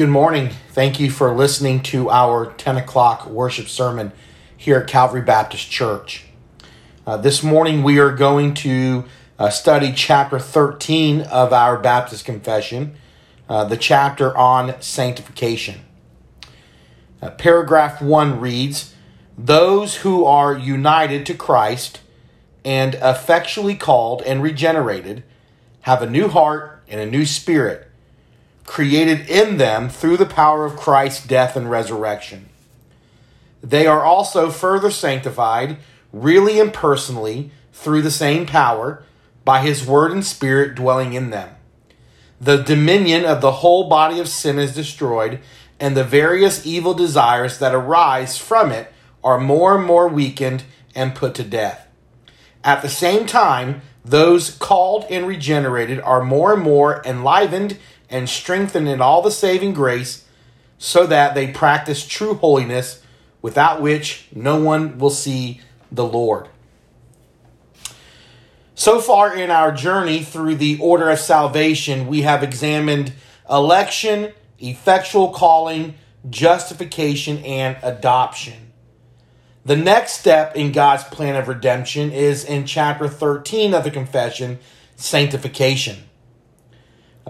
Good morning. Thank you for listening to our 10 o'clock worship sermon here at Calvary Baptist Church. Uh, this morning we are going to uh, study chapter 13 of our Baptist Confession, uh, the chapter on sanctification. Uh, paragraph 1 reads Those who are united to Christ and effectually called and regenerated have a new heart and a new spirit created in them through the power of Christ's death and resurrection. They are also further sanctified, really and personally, through the same power, by his word and spirit dwelling in them. The dominion of the whole body of sin is destroyed, and the various evil desires that arise from it are more and more weakened and put to death. At the same time, those called and regenerated are more and more enlivened and strengthened in all the saving grace, so that they practice true holiness, without which no one will see the Lord. So far in our journey through the order of salvation, we have examined election, effectual calling, justification, and adoption. The next step in God's plan of redemption is in chapter 13 of the confession, sanctification.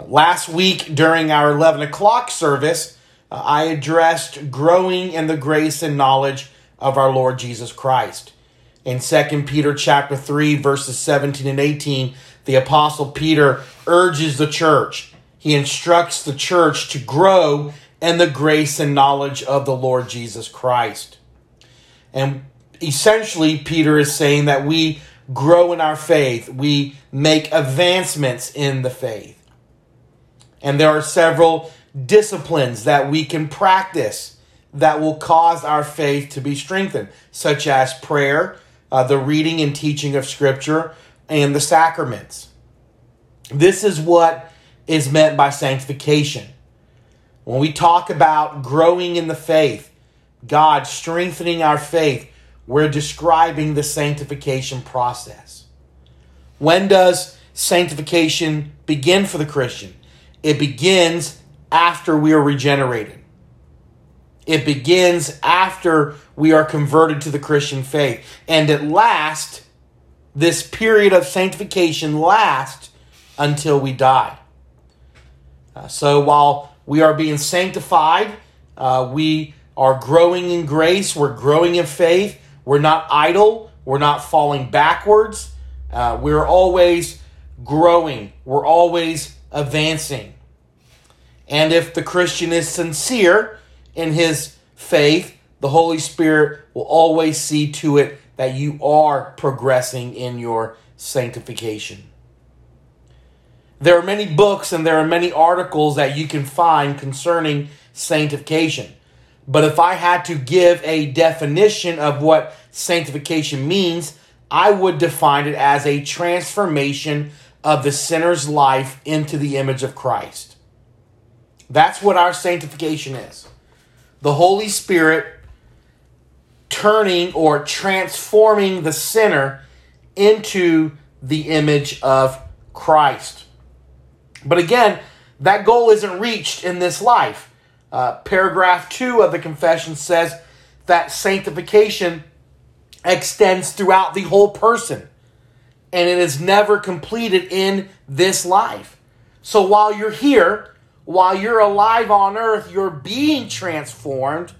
Last week during our 11 o'clock service, uh, I addressed growing in the grace and knowledge of our Lord Jesus Christ. In 2 Peter chapter 3 verses 17 and 18, the apostle Peter urges the church. He instructs the church to grow in the grace and knowledge of the Lord Jesus Christ. And essentially Peter is saying that we grow in our faith, we make advancements in the faith. And there are several disciplines that we can practice that will cause our faith to be strengthened, such as prayer, uh, the reading and teaching of Scripture, and the sacraments. This is what is meant by sanctification. When we talk about growing in the faith, God strengthening our faith, we're describing the sanctification process. When does sanctification begin for the Christian? It begins after we are regenerated. It begins after we are converted to the Christian faith. And at last, this period of sanctification lasts until we die. Uh, so while we are being sanctified, uh, we are growing in grace, we're growing in faith, we're not idle, we're not falling backwards, uh, we're always growing, we're always advancing. And if the Christian is sincere in his faith, the Holy Spirit will always see to it that you are progressing in your sanctification. There are many books and there are many articles that you can find concerning sanctification. But if I had to give a definition of what sanctification means, I would define it as a transformation of the sinner's life into the image of Christ. That's what our sanctification is. The Holy Spirit turning or transforming the sinner into the image of Christ. But again, that goal isn't reached in this life. Uh, paragraph 2 of the confession says that sanctification extends throughout the whole person and it is never completed in this life. So while you're here, while you're alive on earth, you're being transformed,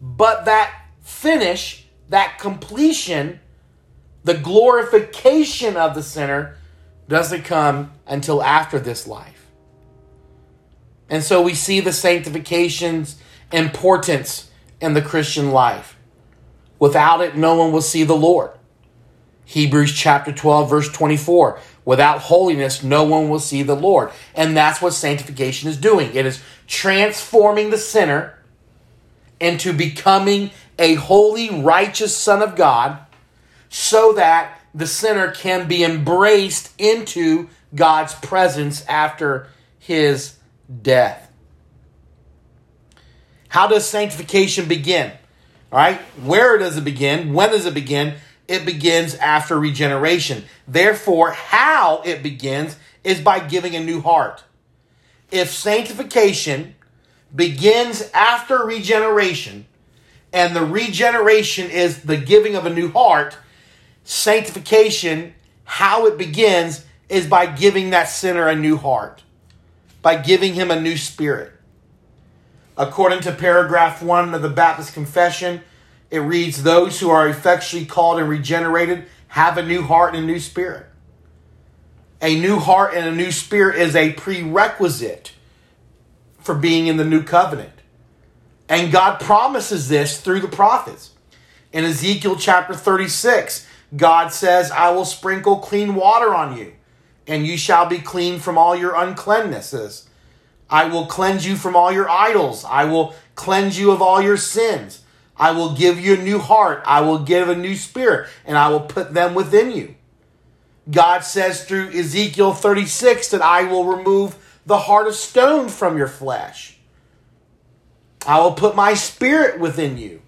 but that finish, that completion, the glorification of the sinner doesn't come until after this life. And so we see the sanctification's importance in the Christian life. Without it, no one will see the Lord. Hebrews chapter 12, verse 24. Without holiness, no one will see the Lord. And that's what sanctification is doing. It is transforming the sinner into becoming a holy, righteous Son of God so that the sinner can be embraced into God's presence after his death. How does sanctification begin? All right, where does it begin? When does it begin? It begins after regeneration. Therefore, how it begins is by giving a new heart. If sanctification begins after regeneration, and the regeneration is the giving of a new heart, sanctification, how it begins is by giving that sinner a new heart, by giving him a new spirit. According to paragraph one of the Baptist Confession, it reads, Those who are effectually called and regenerated have a new heart and a new spirit. A new heart and a new spirit is a prerequisite for being in the new covenant. And God promises this through the prophets. In Ezekiel chapter 36, God says, I will sprinkle clean water on you, and you shall be clean from all your uncleannesses. I will cleanse you from all your idols. I will cleanse you of all your sins. I will give you a new heart. I will give a new spirit, and I will put them within you. God says through Ezekiel 36 that I will remove the heart of stone from your flesh. I will put my spirit within you,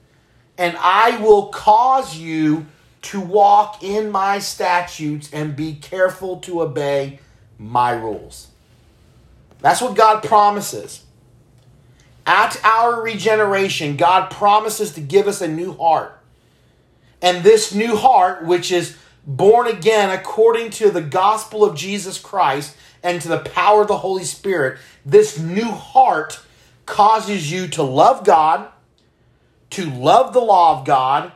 and I will cause you to walk in my statutes and be careful to obey my rules. That's what God promises. At our regeneration, God promises to give us a new heart. And this new heart, which is born again according to the gospel of Jesus Christ and to the power of the Holy Spirit, this new heart causes you to love God, to love the law of God,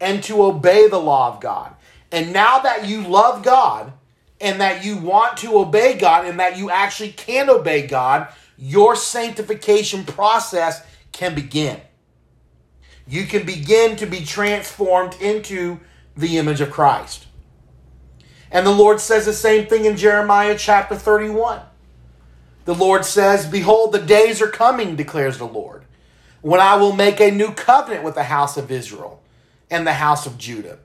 and to obey the law of God. And now that you love God and that you want to obey God and that you actually can obey God, your sanctification process can begin. You can begin to be transformed into the image of Christ. And the Lord says the same thing in Jeremiah chapter 31. The Lord says, Behold, the days are coming, declares the Lord, when I will make a new covenant with the house of Israel and the house of Judah.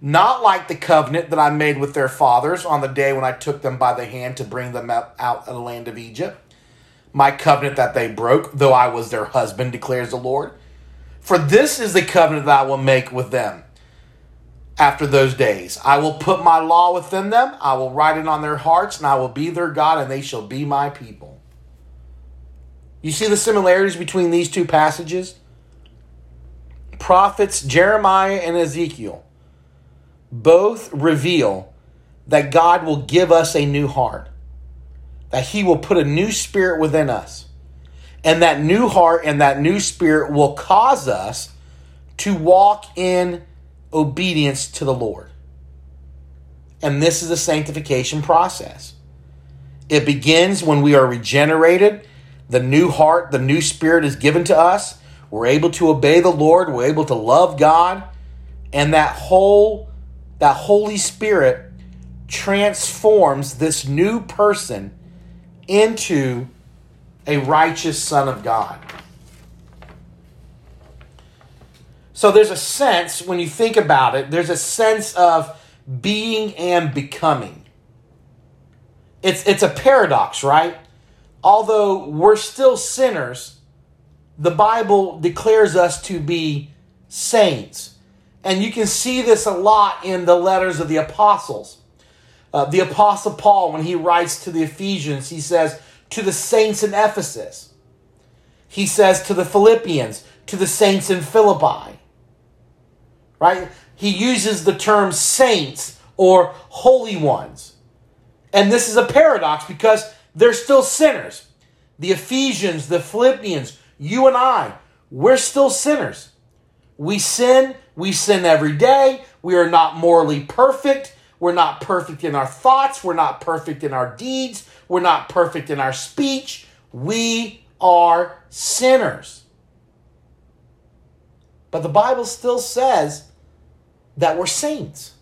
Not like the covenant that I made with their fathers on the day when I took them by the hand to bring them out, of the land of Egypt. My covenant that they broke, though I was their husband, declares the Lord. For this is the covenant that I will make with them after those days. I will put my law within them, I will write it on their hearts, and I will be their God, and they shall be my people. You see the similarities between these two passages? Prophets Jeremiah and Ezekiel both reveal that God will give us a new heart, that He will put a new spirit within us. And that new heart and that new spirit will cause us to walk in obedience to the Lord. And this is the sanctification process. It begins when we are regenerated, the new heart, the new spirit is given to us. We're able to obey the Lord, we're able to love God, and that whole that Holy Spirit transforms this new person into a righteous son of God. So there's a sense, when you think about it, there's a sense of being and becoming. It's, it's a paradox, right? Although we're still sinners, the Bible declares us to be saints. And you can see this a lot in the letters of the apostles. Uh, the apostle Paul, when he writes to the Ephesians, he says, To the saints in Ephesus. He says to the Philippians, to the saints in Philippi right? He uses the term saints or holy ones. And this is a paradox because they're still sinners. The Ephesians, the Philippians, you and I, we're still sinners. We sin, we sin every day. We are not morally perfect. We're not perfect in our thoughts. We're not perfect in our deeds. We're not perfect in our speech. We are sinners. But the Bible still says that we're saints.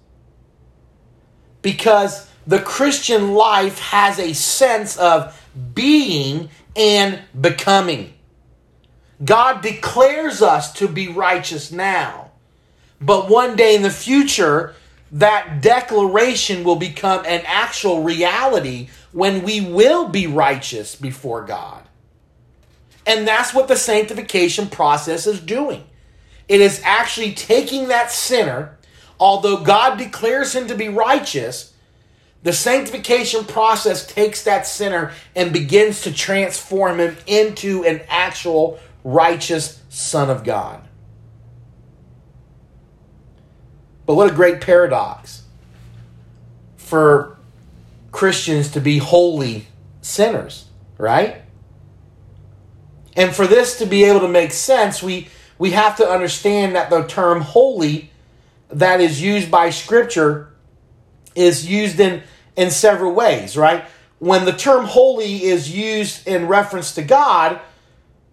Because the Christian life has a sense of being and becoming. God declares us to be righteous now. But one day in the future, that declaration will become an actual reality when we will be righteous before God. And that's what the sanctification process is doing. It is actually taking that sinner although God declares him to be righteous, The sanctification process takes that sinner and begins to transform him into an actual righteous Son of God. But what a great paradox for Christians to be holy sinners, right? And for this to be able to make sense, we, we have to understand that the term holy that is used by Scripture is used in, in several ways, right? When the term holy is used in reference to God,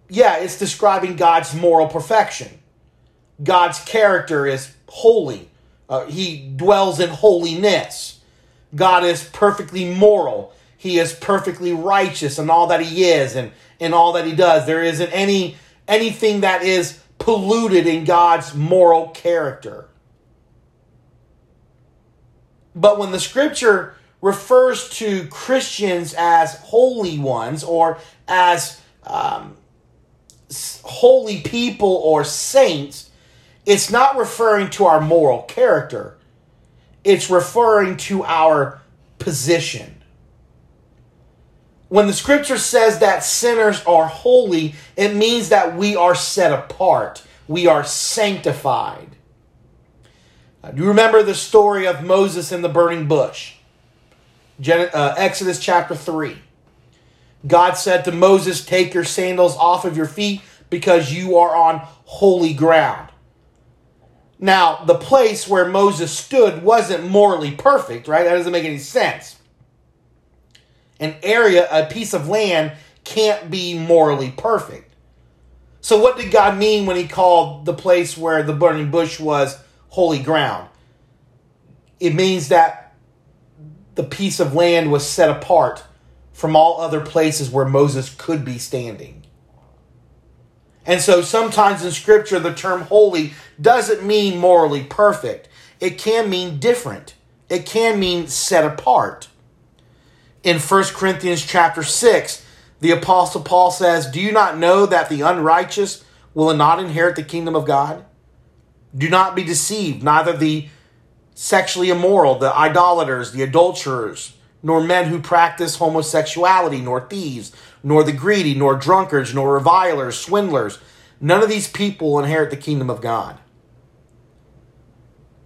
yeah, it's describing God's moral perfection. God's character is holy. Uh, he dwells in holiness. God is perfectly moral. He is perfectly righteous in all that he is and in all that he does. There isn't any anything that is polluted in God's moral character. But when the scripture refers to Christians as holy ones or as um, holy people or saints, it's not referring to our moral character. It's referring to our position. When the scripture says that sinners are holy, it means that we are set apart. We are sanctified. Do you remember the story of Moses in the burning bush? Gen- uh, Exodus chapter 3. God said to Moses, Take your sandals off of your feet because you are on holy ground. Now, the place where Moses stood wasn't morally perfect, right? That doesn't make any sense. An area, a piece of land, can't be morally perfect. So, what did God mean when He called the place where the burning bush was holy ground? It means that the piece of land was set apart from all other places where Moses could be standing. And so sometimes in Scripture, the term holy doesn't mean morally perfect, it can mean different, it can mean set apart. In 1 Corinthians chapter 6, the Apostle Paul says, Do you not know that the unrighteous will not inherit the kingdom of God? Do not be deceived, neither the sexually immoral, the idolaters, the adulterers, nor men who practice homosexuality, nor thieves, nor the greedy, nor drunkards, nor revilers, swindlers. None of these people will inherit the kingdom of God.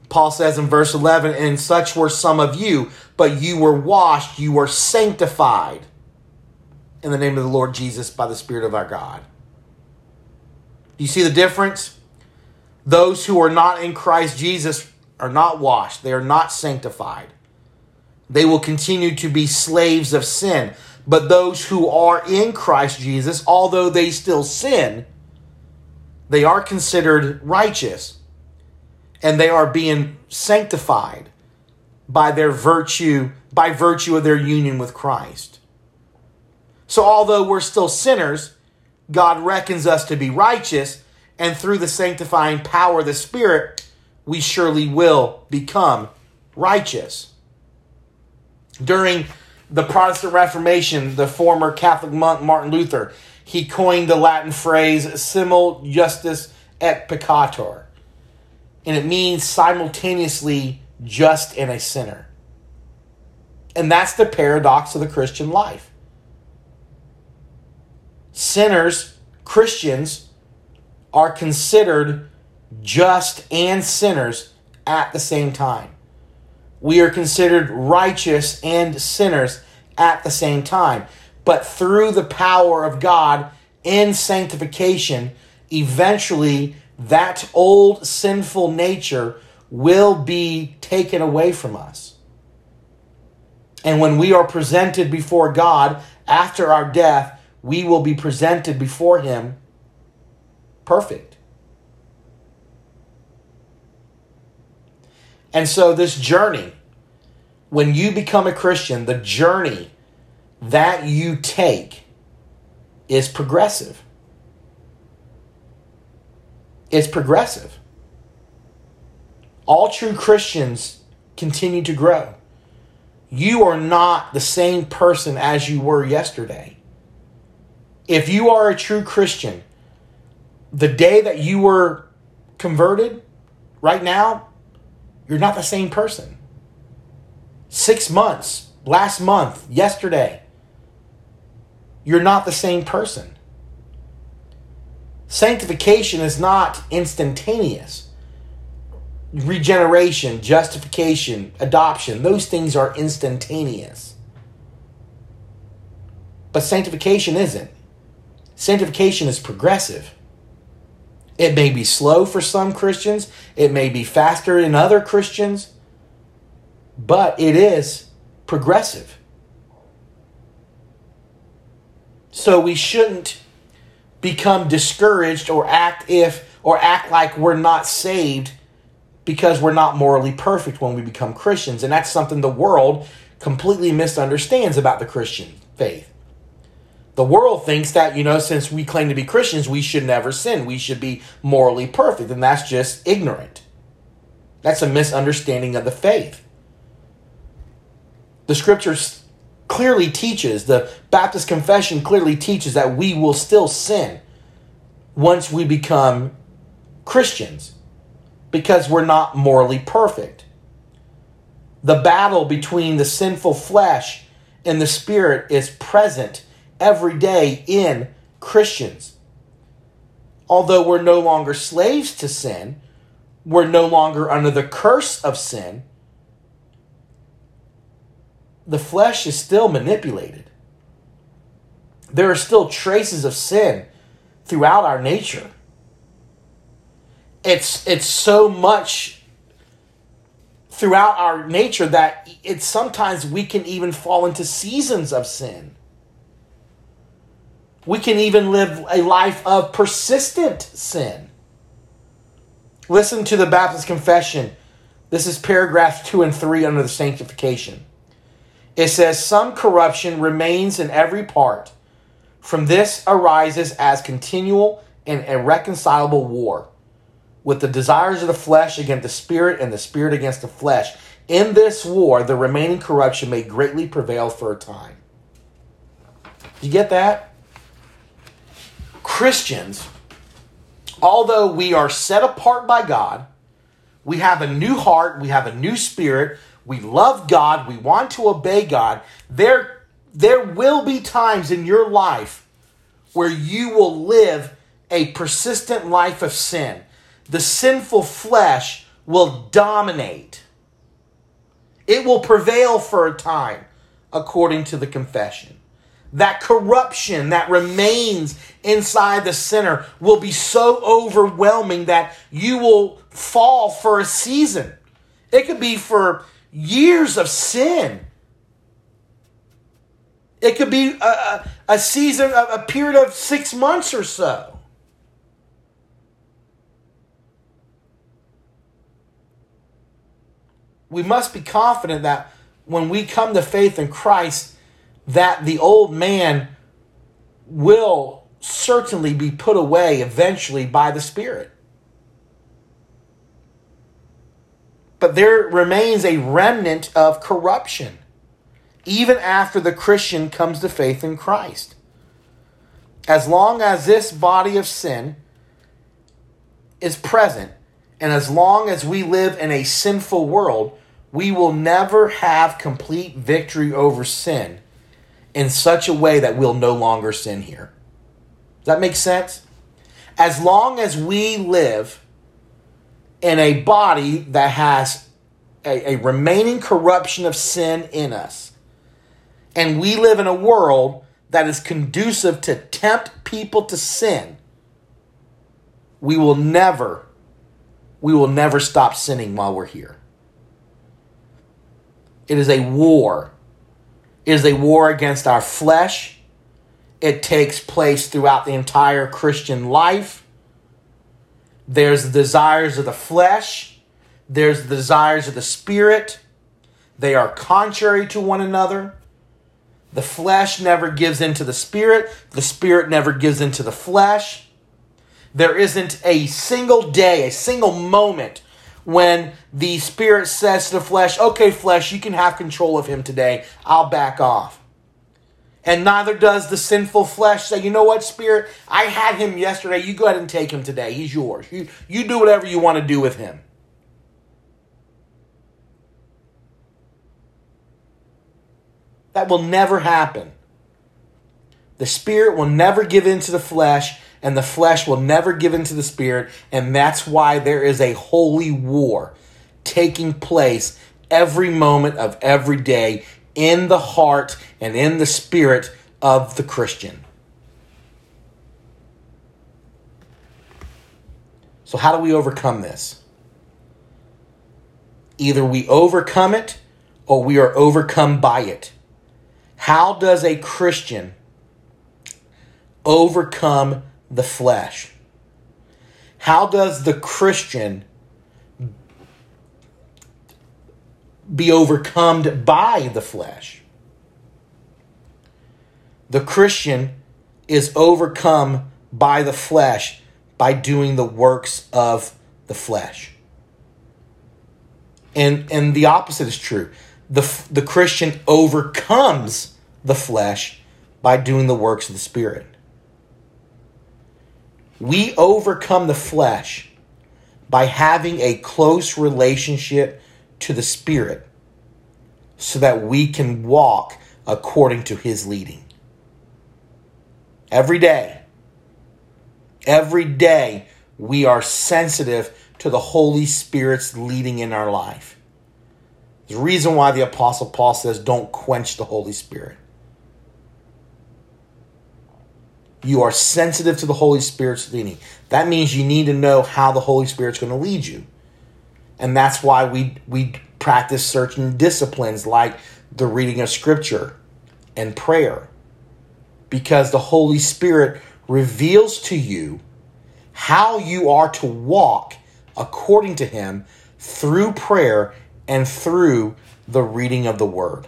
Paul says in verse 11, And such were some of you, but you were washed, you were sanctified in the name of the Lord Jesus by the Spirit of our God. Do you see the difference? Those who are not in Christ Jesus are not washed, they are not sanctified. They will continue to be slaves of sin. But those who are in Christ Jesus, although they still sin, they are considered righteous and they are being sanctified by their virtue, by virtue of their union with Christ. So, although we're still sinners, God reckons us to be righteous, and through the sanctifying power of the Spirit, we surely will become righteous. During the Protestant Reformation, the former Catholic monk Martin Luther, he coined the Latin phrase simul justus et peccator. And it means simultaneously just and a sinner. And that's the paradox of the Christian life. Sinners, Christians, are considered just and sinners at the same time. We are considered righteous and sinners at the same time. But through the power of God in sanctification, eventually that old sinful nature will be taken away from us. And when we are presented before God after our death, we will be presented before Him perfect. And so, this journey, when you become a Christian, the journey that you take is progressive. It's progressive. All true Christians continue to grow. You are not the same person as you were yesterday. If you are a true Christian, the day that you were converted, right now, you're not the same person. six months, last month, yesterday. You're not the same person. Sanctification is not instantaneous. Regeneration, justification, adoption, those things are instantaneous. But sanctification isn't. Sanctification is progressive. It may be slow for some Christians, it may be faster in other Christians, but it is progressive. So we shouldn't become discouraged or act if or act like we're not saved because we're not morally perfect when we become Christians. And that's something the world completely misunderstands about the Christian faith. The world thinks that, you know, since we claim to be Christians, we should never sin. We should be morally perfect. And that's just ignorant. That's a misunderstanding of the faith. The scriptures clearly teaches, the Baptist confession clearly teaches that we will still sin once we become Christians because we're not morally perfect. The battle between the sinful flesh and the spirit is present every day in Christians. Although we're no longer slaves to sin, we're no longer under the curse of sin the flesh is still manipulated. There are still traces of sin throughout our nature. It's it's so much throughout our nature that it's sometimes we can even fall into seasons of sin. We can even live a life of persistent sin. Listen to the Baptist Confession. This is paragraphs 2 and 3 under the sanctification. It says, Some corruption remains in every part. From this arises as continual and irreconcilable war with the desires of the flesh against the spirit and the spirit against the flesh. In this war, the remaining corruption may greatly prevail for a time. You get that? Christians, although we are set apart by God, we have a new heart, we have a new spirit, we love God, we want to obey God, there, there will be times in your life where you will live a persistent life of sin. The sinful flesh will dominate, it will prevail for a time, according to the confession. That corruption that remains inside the sinner will be so overwhelming that you will fall for a season. It could be for years of sin. It could be a, a, season, a period of six months or so. We must be confident that when we come to faith in Christ, that the old man will certainly be put away eventually by the Spirit. But there remains a remnant of corruption, even after the Christian comes to faith in Christ. As long as this body of sin is present, and as long as we live in a sinful world, we will never have complete victory over sin in such a way that we'll no longer sin here. Does that make sense? As long as we live in a body that has a, a remaining corruption of sin in us. And we live in a world that is conducive to tempt people to sin. We will never, we will never stop sinning while we're here. It is a war. Is a war against our flesh. It takes place throughout the entire Christian life. There's the desires of the flesh, there's the desires of the spirit. They are contrary to one another. The flesh never gives into the spirit, the spirit never gives into the flesh. There isn't a single day, a single moment when the spirit says to the flesh, okay, flesh, you can have control of him today. I'll back off. And neither does the sinful flesh say, you know what, spirit, I had him yesterday. You go ahead and take him today. He's yours. You, you do whatever you want to do with him. That will never happen. The spirit will never give in to the flesh, and the flesh will never give in to the spirit. And that's why there is a holy war taking place every moment of every day in the heart and in the spirit of the Christian. So, how do we overcome this? Either we overcome it or we are overcome by it. How does a Christian overcome the flesh? How does the Christian be overcome by the flesh? The Christian is overcome by the flesh by doing the works of the flesh. And and the opposite is true. The the Christian overcomes the flesh by doing the works of the spirit. We overcome the flesh by having a close relationship to the spirit so that we can walk according to his leading. Every day Every day, we are sensitive to the Holy Spirit's leading in our life. The reason why the Apostle Paul says, don't quench the Holy Spirit. You are sensitive to the Holy Spirit's leading. That means you need to know how the Holy Spirit's going to lead you. And that's why we, we practice certain disciplines like the reading of Scripture and prayer. Because the Holy Spirit reveals to you how you are to walk according to Him through prayer and through the reading of the Word.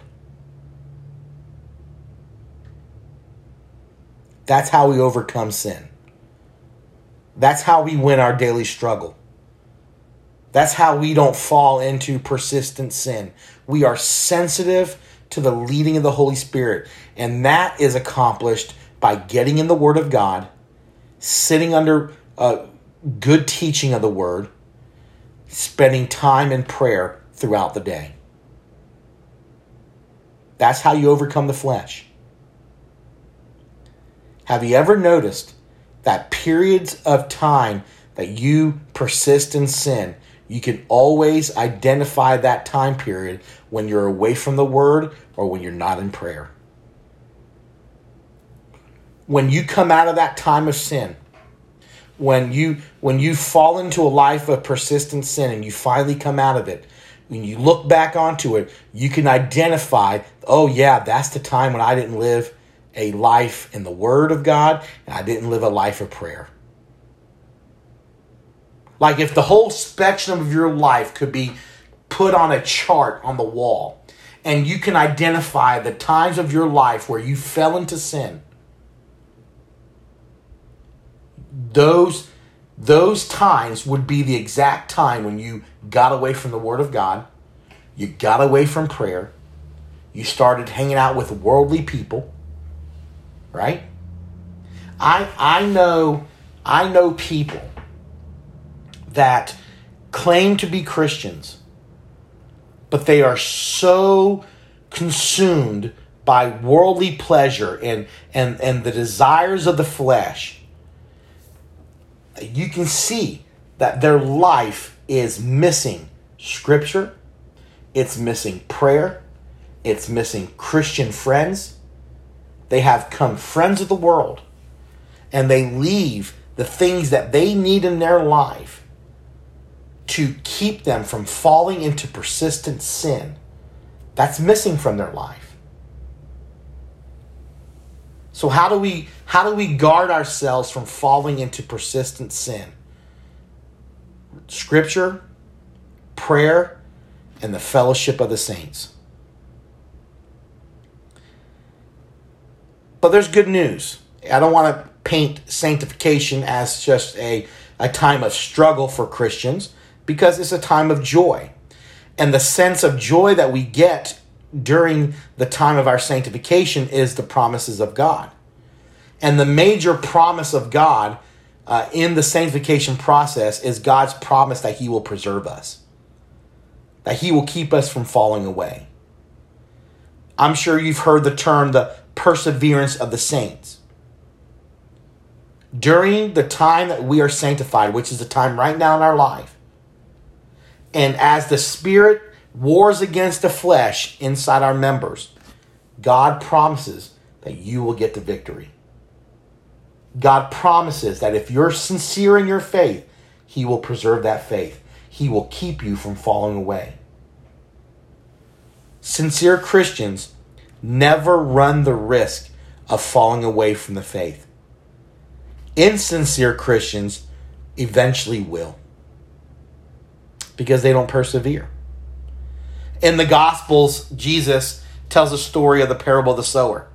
That's how we overcome sin. That's how we win our daily struggle. That's how we don't fall into persistent sin. We are sensitive to the leading of the Holy Spirit, and that is accomplished by getting in the Word of God, sitting under uh, good teaching of the Word, spending time in prayer throughout the day. That's how you overcome the flesh. Have you ever noticed that periods of time that you persist in sin, you can always identify that time period when you're away from the Word or when you're not in prayer? when you come out of that time of sin, when you when you fall into a life of persistent sin and you finally come out of it, when you look back onto it, you can identify, oh yeah, that's the time when I didn't live a life in the Word of God and I didn't live a life of prayer. Like if the whole spectrum of your life could be put on a chart on the wall, and you can identify the times of your life where you fell into sin those those times would be the exact time when you got away from the word of God, you got away from prayer, you started hanging out with worldly people, right? I I know I know people that claim to be Christians, but they are so consumed by worldly pleasure and and and the desires of the flesh you can see that their life is missing scripture, it's missing prayer, it's missing Christian friends. They have come friends of the world and they leave the things that they need in their life to keep them from falling into persistent sin. That's missing from their life. So how do we how do we guard ourselves from falling into persistent sin? Scripture, prayer, and the fellowship of the saints. But there's good news. I don't want to paint sanctification as just a, a time of struggle for Christians because it's a time of joy. And the sense of joy that we get during the time of our sanctification is the promises of God. And the major promise of God uh, in the sanctification process is God's promise that He will preserve us, that He will keep us from falling away. I'm sure you've heard the term the perseverance of the saints. During the time that we are sanctified, which is the time right now in our life, and as the Spirit wars against the flesh inside our members, God promises that you will get the victory. God promises that if you're sincere in your faith, He will preserve that faith. He will keep you from falling away. Sincere Christians never run the risk of falling away from the faith. Insincere Christians eventually will because they don't persevere. In the Gospels, Jesus tells a story of the parable of the sower.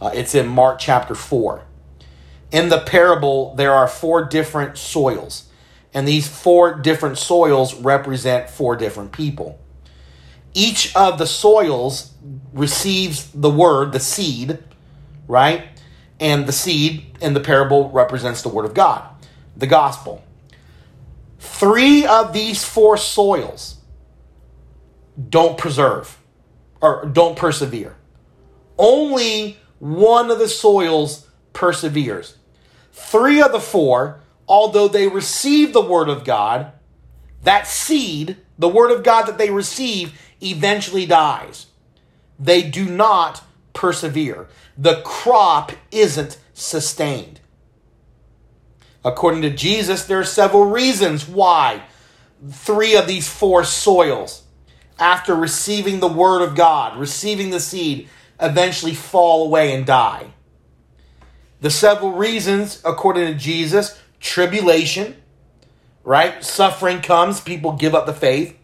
Uh, it's in Mark chapter 4. In the parable, there are four different soils, and these four different soils represent four different people. Each of the soils receives the word, the seed, right? And the seed in the parable represents the word of God, the gospel. Three of these four soils don't preserve or don't persevere. Only one of the soils perseveres. Three of the four, although they receive the word of God, that seed, the word of God that they receive, eventually dies. They do not persevere. The crop isn't sustained. According to Jesus, there are several reasons why three of these four soils, after receiving the word of God, receiving the seed, eventually fall away and die. The several reasons, according to Jesus, tribulation, right? Suffering comes, people give up the faith.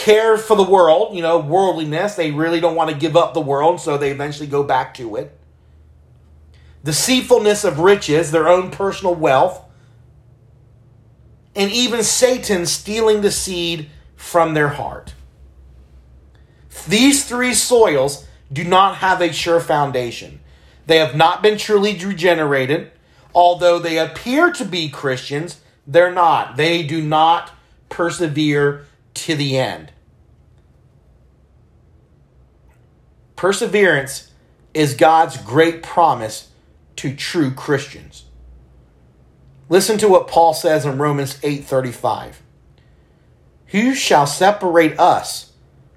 Care for the world, you know, worldliness, they really don't want to give up the world, so they eventually go back to it deceitfulness of riches, their own personal wealth, and even Satan stealing the seed from their heart. These three soils do not have a sure foundation. They have not been truly regenerated. Although they appear to be Christians, they're not. They do not persevere to the end. Perseverance is God's great promise to true Christians. Listen to what Paul says in Romans 8:35. Who shall separate us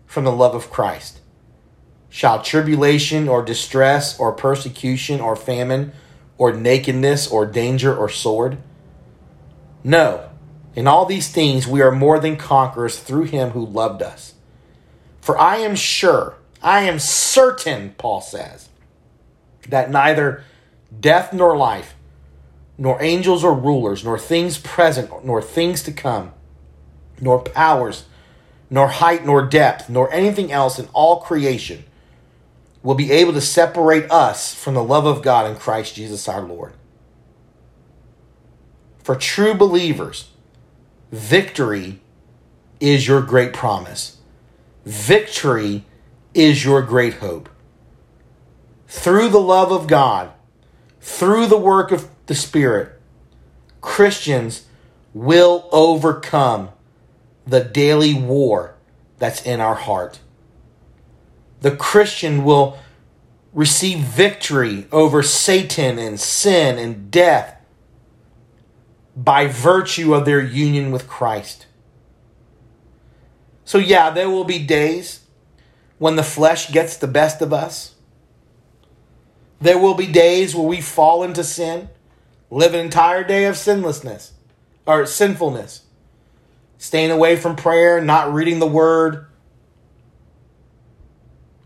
from the love of Christ? Shall tribulation or distress or persecution or famine or nakedness or danger or sword? No. In all these things we are more than conquerors through him who loved us. For I am sure, I am certain, Paul says, that neither death nor life, nor angels or rulers, nor things present, nor things to come, nor powers, nor height, nor depth, nor anything else in all creation will be able to separate us from the love of God in Christ Jesus our Lord. For true believers, victory is your great promise. Victory is your great hope. Through the love of God, through the work of the Spirit, Christians will overcome the daily war that's in our heart. The Christian will receive victory over Satan and sin and death by virtue of their union with Christ. So, yeah, there will be days when the flesh gets the best of us. There will be days where we fall into sin, live an entire day of sinlessness or sinfulness, staying away from prayer, not reading the word,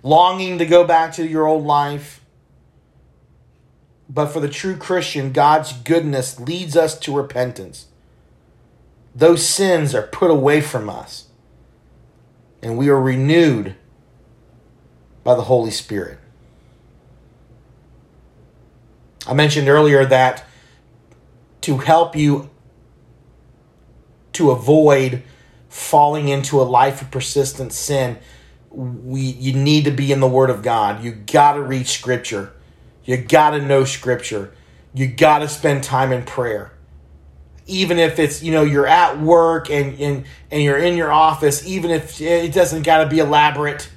longing to go back to your old life. But for the true Christian, God's goodness leads us to repentance. Those sins are put away from us, and we are renewed by the Holy Spirit. I mentioned earlier that to help you to avoid falling into a life of persistent sin, we you need to be in the Word of God. You got to read Scripture. You got to know Scripture. You got to spend time in prayer. Even if it's you know you're at work and and and you're in your office, even if it doesn't got to be elaborate.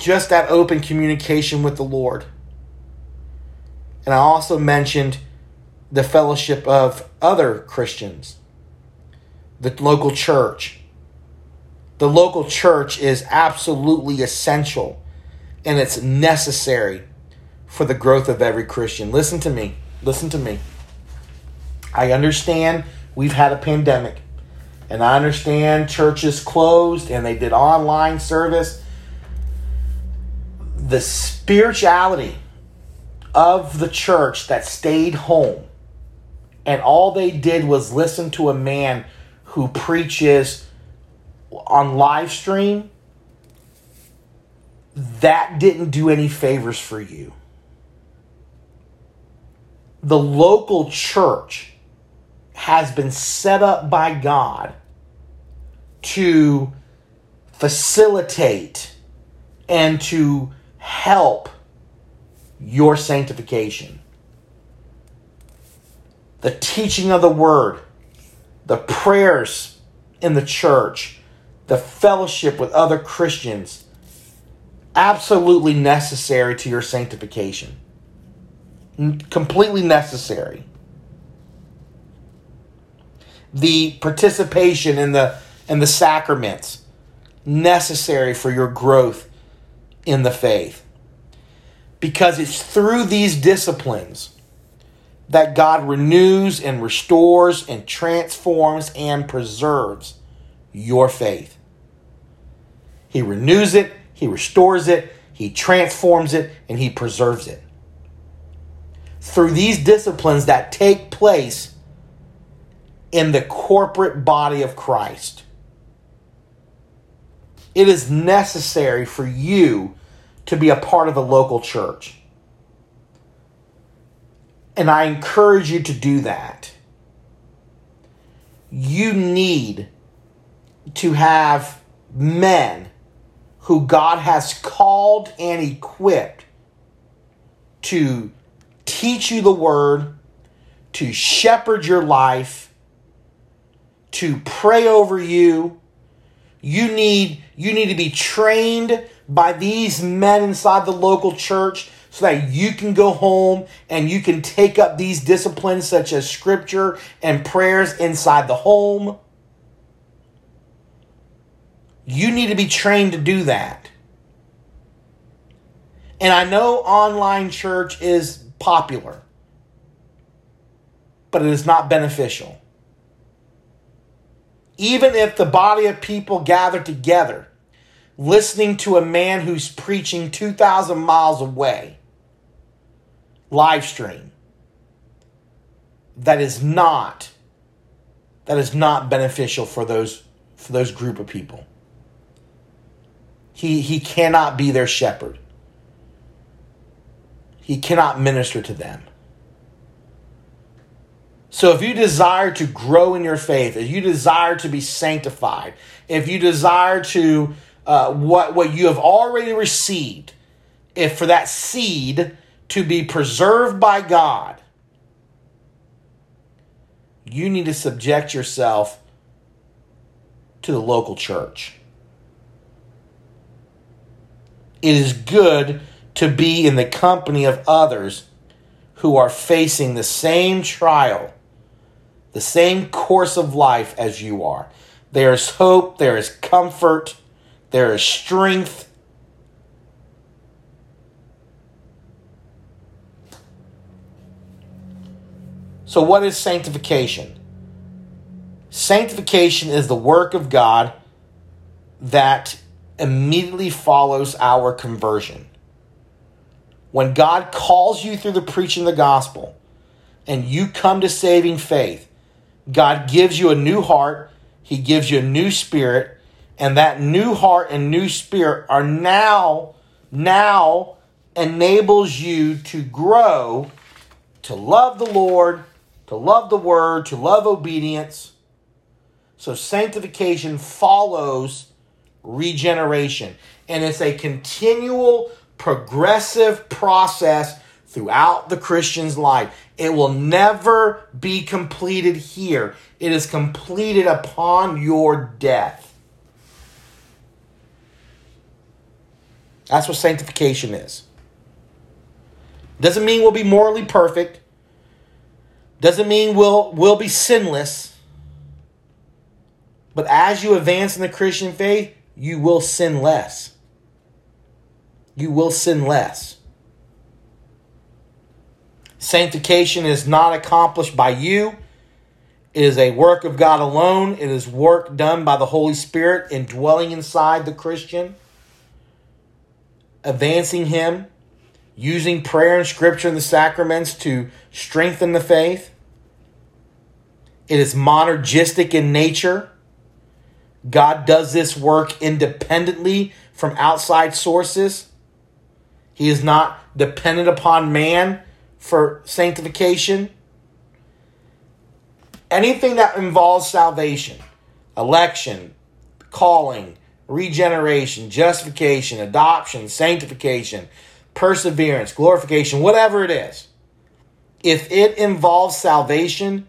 just that open communication with the Lord. And I also mentioned the fellowship of other Christians, the local church. The local church is absolutely essential and it's necessary for the growth of every Christian. Listen to me. Listen to me. I understand we've had a pandemic, and I understand churches closed and they did online service. The spirituality of the church that stayed home and all they did was listen to a man who preaches on live stream that didn't do any favors for you the local church has been set up by God to facilitate and to help your sanctification. The teaching of the word, the prayers in the church, the fellowship with other Christians, absolutely necessary to your sanctification. Completely necessary. The participation in the in the sacraments necessary for your growth in the faith. Because it's through these disciplines that God renews and restores and transforms and preserves your faith. He renews it, He restores it, He transforms it, and He preserves it. Through these disciplines that take place in the corporate body of Christ, it is necessary for you to be a part of the local church. And I encourage you to do that. You need to have men who God has called and equipped to teach you the word, to shepherd your life, to pray over you. You need you need to be trained by these men inside the local church so that you can go home and you can take up these disciplines such as scripture and prayers inside the home. You need to be trained to do that. And I know online church is popular, but it is not beneficial. Even if the body of people gather together, listening to a man who's preaching 2,000 miles away, live stream, that is not that is not beneficial for those for those group of people. He he cannot be their shepherd. He cannot minister to them. So if you desire to grow in your faith, if you desire to be sanctified, if you desire to uh, what what you have already received, if for that seed to be preserved by God, you need to subject yourself to the local church. It is good to be in the company of others who are facing the same trial, the same course of life as you are. There is hope, there is comfort, there is strength. So, what is sanctification? Sanctification is the work of God that immediately follows our conversion. When God calls you through the preaching of the gospel and you come to saving faith, God gives you a new heart, He gives you a new spirit, and that new heart and new spirit are now, now enables you to grow to love the Lord, to love the word, to love obedience. So sanctification follows regeneration. And it's a continual progressive process throughout the Christian's life. It will never be completed here, it is completed upon your death. That's what sanctification is. Doesn't mean we'll be morally perfect. Doesn't mean we'll, we'll be sinless. But as you advance in the Christian faith, you will sin less. You will sin less. Sanctification is not accomplished by you. It is a work of God alone. It is work done by the Holy Spirit indwelling inside the Christian, advancing him, using prayer and scripture and the sacraments to strengthen the faith. It is monergistic in nature. God does this work independently from outside sources. He is not dependent upon man for sanctification. Anything that involves salvation, election, calling, regeneration, justification, adoption, sanctification, perseverance, glorification, whatever it is, if it involves salvation,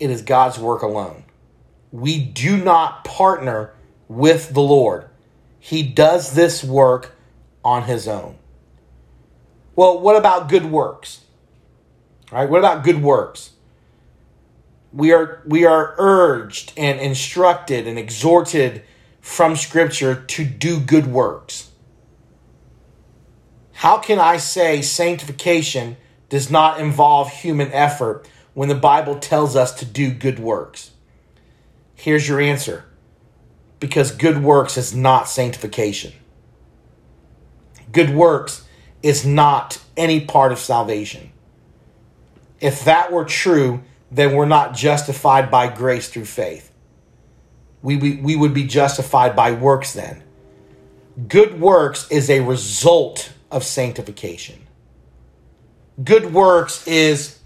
it is God's work alone. We do not partner with the Lord. He does this work on his own. Well, what about good works? All right, what about good works? We are we are urged and instructed and exhorted from scripture to do good works. How can I say sanctification does not involve human effort when the Bible tells us to do good works? Here's your answer. Because good works is not sanctification. Good works is not any part of salvation. If that were true, then we're not justified by grace through faith. We, we, we would be justified by works then. Good works is a result of sanctification. Good works is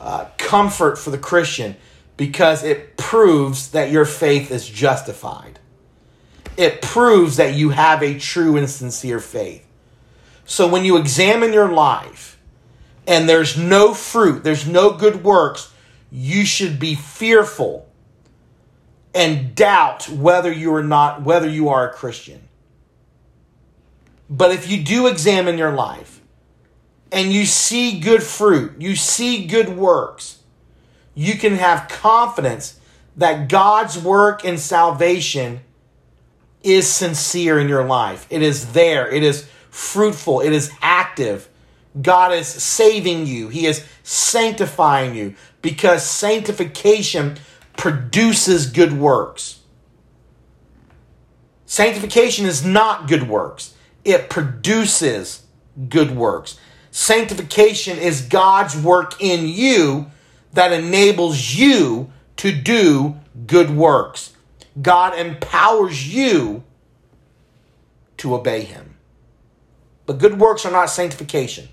uh, comfort for the Christian because it proves that your faith is justified. It proves that you have a true and sincere faith. So when you examine your life and there's no fruit, there's no good works, you should be fearful and doubt whether you are not whether you are a Christian. But if you do examine your life and you see good fruit, you see good works, you can have confidence that God's work in salvation is sincere in your life. It is there. It is fruitful, it is active. God is saving you, He is sanctifying you because sanctification produces good works. Sanctification is not good works, it produces good works. Sanctification is God's work in you that enables you to do good works. God empowers you to obey Him. But good works are not sanctification.